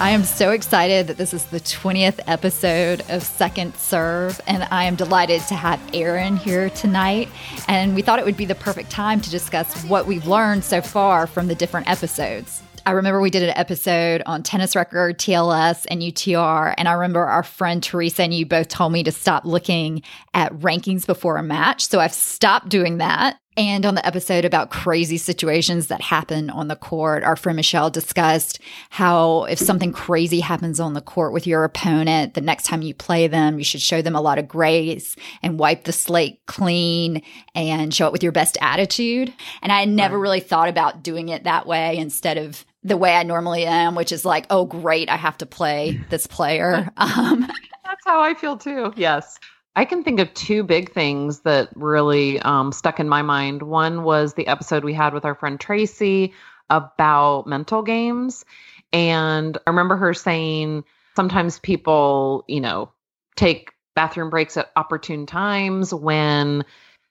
I am so excited that this is the 20th episode of Second Serve, and I am delighted to have Aaron here tonight. And we thought it would be the perfect time to discuss what we've learned so far from the different episodes. I remember we did an episode on tennis record, TLS, and UTR. And I remember our friend Teresa and you both told me to stop looking at rankings before a match. So I've stopped doing that. And on the episode about crazy situations that happen on the court, our friend Michelle discussed how if something crazy happens on the court with your opponent, the next time you play them, you should show them a lot of grace and wipe the slate clean and show it with your best attitude. And I had never right. really thought about doing it that way instead of the way I normally am, which is like, oh, great, I have to play this player. Um, That's how I feel too. Yes. I can think of two big things that really um, stuck in my mind. One was the episode we had with our friend Tracy about mental games. And I remember her saying sometimes people, you know, take bathroom breaks at opportune times when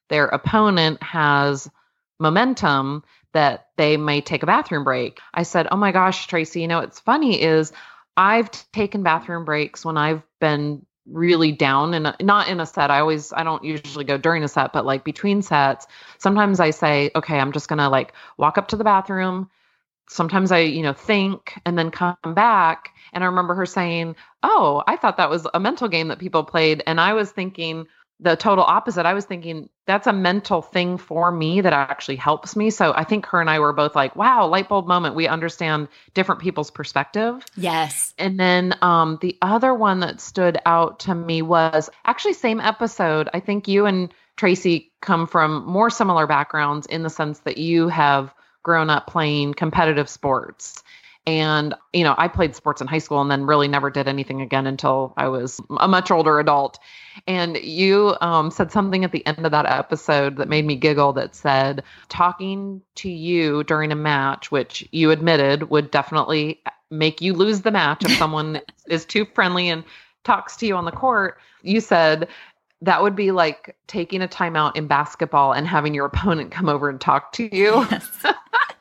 their opponent has momentum that they may take a bathroom break. I said, Oh my gosh, Tracy, you know, what's funny is I've taken bathroom breaks when I've been really down and uh, not in a set. I always, I don't usually go during a set, but like between sets, sometimes I say, okay, I'm just going to like walk up to the bathroom. Sometimes I, you know, think and then come back. And I remember her saying, Oh, I thought that was a mental game that people played. And I was thinking, the total opposite. I was thinking that's a mental thing for me that actually helps me. So I think her and I were both like, wow, light bulb moment. We understand different people's perspective. Yes. And then um, the other one that stood out to me was actually same episode. I think you and Tracy come from more similar backgrounds in the sense that you have grown up playing competitive sports and, you know, I played sports in high school and then really never did anything again until I was a much older adult. And you um, said something at the end of that episode that made me giggle that said, talking to you during a match, which you admitted would definitely make you lose the match if someone is too friendly and talks to you on the court. You said, that would be like taking a timeout in basketball and having your opponent come over and talk to you. Yes.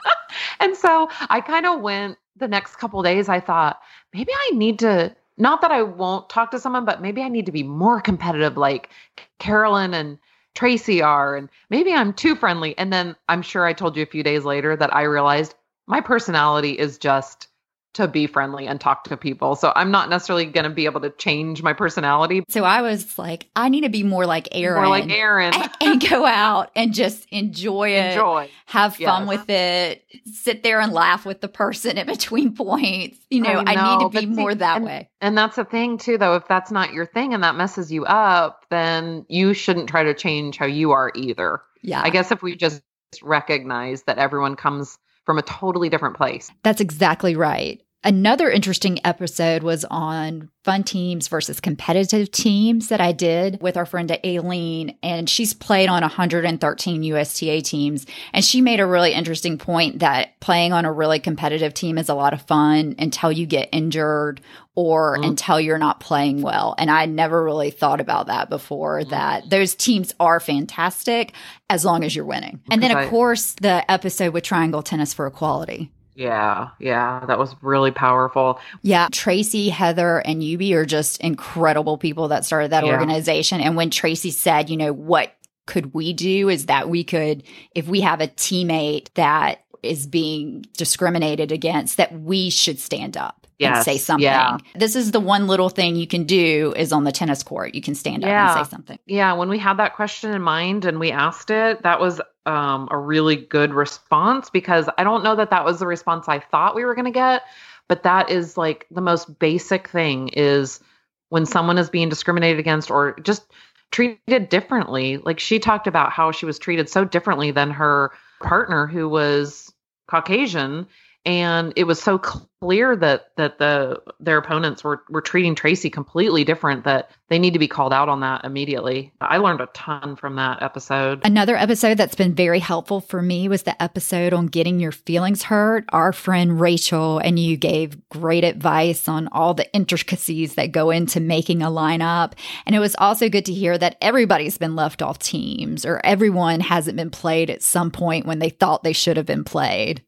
and so I kind of went the next couple days, I thought maybe I need to, not that I won't talk to someone, but maybe I need to be more competitive like Carolyn and Tracy are. And maybe I'm too friendly. And then I'm sure I told you a few days later that I realized my personality is just to be friendly and talk to people. So I'm not necessarily going to be able to change my personality. So I was like, I need to be more like Aaron. More like Aaron. and, and go out and just enjoy it. Enjoy. Have fun yes. with it. Sit there and laugh with the person in between points. You know, I, know, I need to be see, more that and, way. And that's the thing too, though. If that's not your thing and that messes you up, then you shouldn't try to change how you are either. Yeah. I guess if we just recognize that everyone comes from a totally different place. That's exactly right. Another interesting episode was on fun teams versus competitive teams that I did with our friend Aileen. And she's played on 113 USTA teams. And she made a really interesting point that playing on a really competitive team is a lot of fun until you get injured or mm. until you're not playing well. And I never really thought about that before mm. that those teams are fantastic as long as you're winning. And then, of course, the episode with Triangle Tennis for Equality. Yeah, yeah, that was really powerful. Yeah, Tracy, Heather, and Yubi are just incredible people that started that yeah. organization. And when Tracy said, you know, what could we do is that we could, if we have a teammate that is being discriminated against, that we should stand up yes, and say something. Yeah. This is the one little thing you can do is on the tennis court. You can stand up yeah. and say something. Yeah. When we had that question in mind and we asked it, that was um, a really good response because I don't know that that was the response I thought we were going to get, but that is like the most basic thing is when someone is being discriminated against or just treated differently. Like she talked about how she was treated so differently than her partner who was Caucasian and it was so clear that that the their opponents were were treating Tracy completely different that they need to be called out on that immediately. I learned a ton from that episode. Another episode that's been very helpful for me was the episode on getting your feelings hurt. Our friend Rachel and you gave great advice on all the intricacies that go into making a lineup. And it was also good to hear that everybody's been left off teams or everyone hasn't been played at some point when they thought they should have been played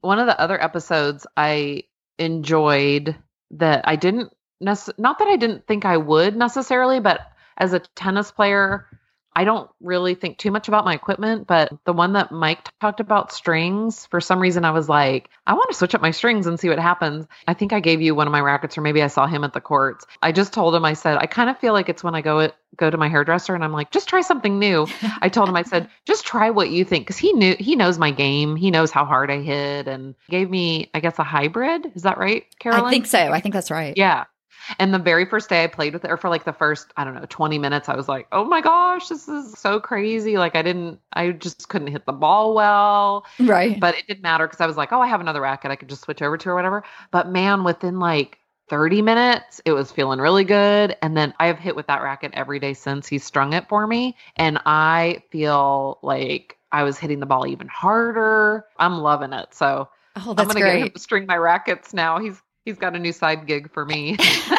one of the other episodes I enjoyed that I didn't nec- not that I didn't think I would necessarily, but as a tennis player, I don't really think too much about my equipment, but the one that Mike talked about strings, for some reason I was like, I want to switch up my strings and see what happens. I think I gave you one of my rackets or maybe I saw him at the courts. I just told him I said, I kind of feel like it's when I go go to my hairdresser and I'm like, just try something new. I told him I said, just try what you think cuz he knew he knows my game. He knows how hard I hit and gave me I guess a hybrid. Is that right, Carolyn? I think so. I think that's right. Yeah. And the very first day I played with her for like the first, I don't know, 20 minutes, I was like, oh my gosh, this is so crazy. Like I didn't, I just couldn't hit the ball well. Right. But it didn't matter because I was like, oh, I have another racket. I could just switch over to or whatever. But man, within like 30 minutes, it was feeling really good. And then I have hit with that racket every day since he strung it for me. And I feel like I was hitting the ball even harder. I'm loving it. So Oh, I'm gonna great. get him to string my rackets now. He's he's got a new side gig for me.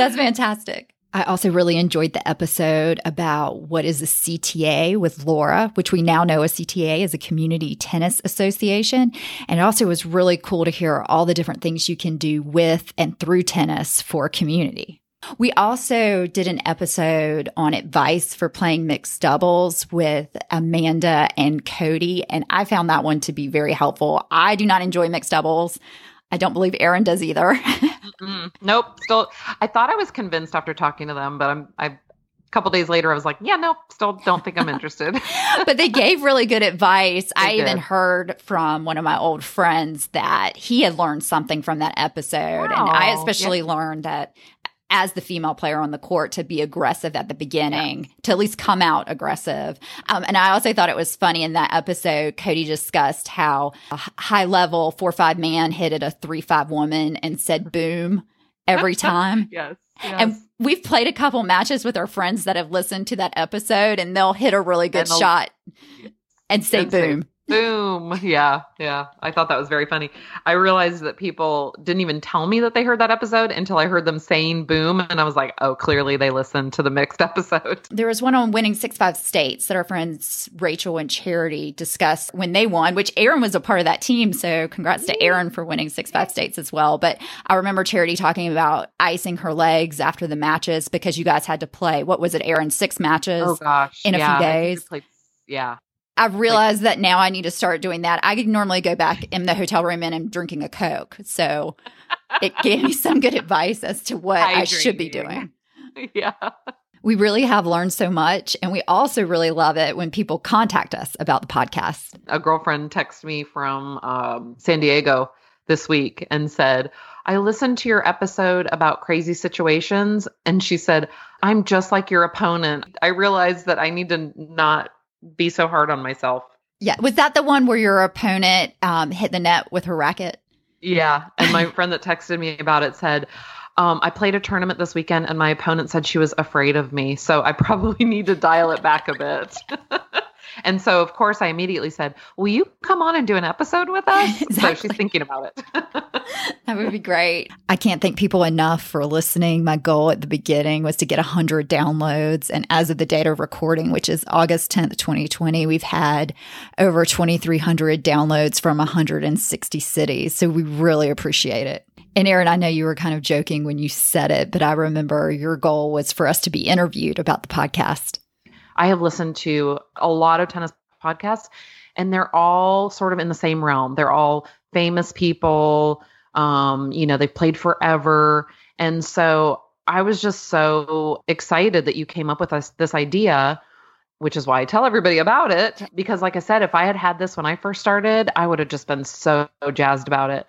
That's fantastic. I also really enjoyed the episode about what is a CTA with Laura, which we now know a CTA is a community tennis association. And it also was really cool to hear all the different things you can do with and through tennis for community. We also did an episode on advice for playing mixed doubles with Amanda and Cody, and I found that one to be very helpful. I do not enjoy mixed doubles. I don't believe Erin does either. Nope. Still, I thought I was convinced after talking to them, but I'm. I a couple days later, I was like, yeah, nope. Still, don't think I'm interested. but they gave really good advice. They I even heard from one of my old friends that he had learned something from that episode. And I oh, Wow. especially learned that as the female player on the court to be aggressive at the beginning, to at least come out aggressive. Um, and I also thought it was funny in that episode, Cody discussed how a high level four five man hit at a three five woman and said boom every time. yes. yes. And we've played a couple matches with our friends that have listened to that episode and they'll hit a really good shot and say And say boom. Yeah. Yeah. I thought that was very funny. I realized that people didn't even tell me that they heard that episode until I heard them saying boom. And I was like, oh, clearly they listened to the mixed episode. There was one on winning six five states that our friends Rachel and Charity discussed when they won, which Aaron was a part of that team. So congrats to Aaron for winning six five states as well. But I remember Charity talking about icing her legs after the matches because you guys had to play. What was it, Aaron? Six matches. Oh, gosh. in a few Yeah, we days. played- yeah. I've realized that now I need to start doing that. I could normally go back in the hotel room and I'm drinking a Coke. So it gave me some good advice as to what I should be doing. Yeah. We really have learned so much. And we also really love it when people contact us about the podcast. a girlfriend texted me from um, San Diego this week and said, I listened to your episode about crazy situations. And she said, I'm just like your opponent. I realized that I need to not be so hard on myself. Yeah. Was that the one where your opponent um, hit the net with her racket? Yeah. And my friend that texted me about it said, um, I played a tournament this weekend and my opponent said she was afraid of me. So I probably need to dial it back a bit. and so, of course, I immediately said, Will you come on and do an episode with us? So she's thinking about it. That would be great. I can't thank people enough for listening. My goal at the beginning was to get 100 downloads. And as of the date of recording, which is August 10th, 2020, we've had over 2,300 downloads from 160 cities. So we really appreciate it. And Aaron, I know you were kind of joking when you said it, but I remember your goal was for us to be interviewed about the podcast. I have listened to a lot of tennis podcasts, and they're all sort of in the same realm. They're all famous people. Um, you know, they've played forever. And so I was just so excited that you came up with us this idea, which is why I tell everybody about it. Because, like I said, if I had had this when I first started, I would have just been so jazzed about it.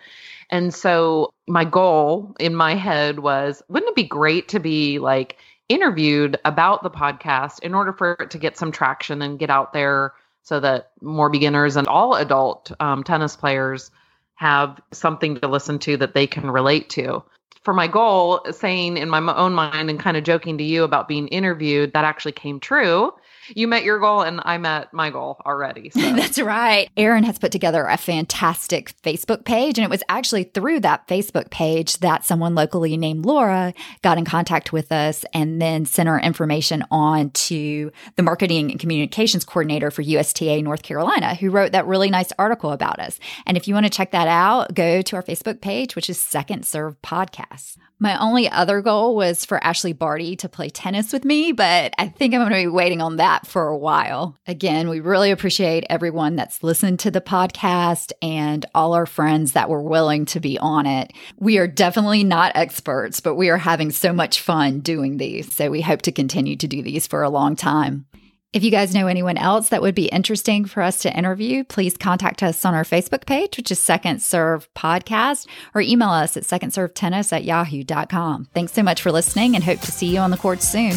And so my goal in my head was wouldn't it be great to be like interviewed about the podcast in order for it to get some traction and get out there so that more beginners and all adult um, tennis players have something to listen to that they can relate to. For my goal, saying in my own mind and kind of joking to you about being interviewed, that actually came true you met your goal and I met my goal already. So. That's right. Erin has put together a fantastic Facebook page. And it was actually through that Facebook page that someone locally named Laura got in contact with us and then sent our information on to the marketing and communications coordinator for USTA North Carolina, who wrote that really nice article about us. And if you want to check that out, go to our Facebook page, which is Second Serve Podcast. My only other goal was for Ashleigh Barty to play tennis with me, but I think I'm going to be waiting on that for a while. Again, we really appreciate everyone that's listened to the podcast and all our friends that were willing to be on it. We are definitely not experts, but we are having so much fun doing these. So we hope to continue to do these for a long time. If you guys know anyone else that would be interesting for us to interview, please contact us on our Facebook page, which is Second Serve Podcast, or email us at secondservetennis at yahoo.com. Thanks so much for listening and hope to see you on the court soon.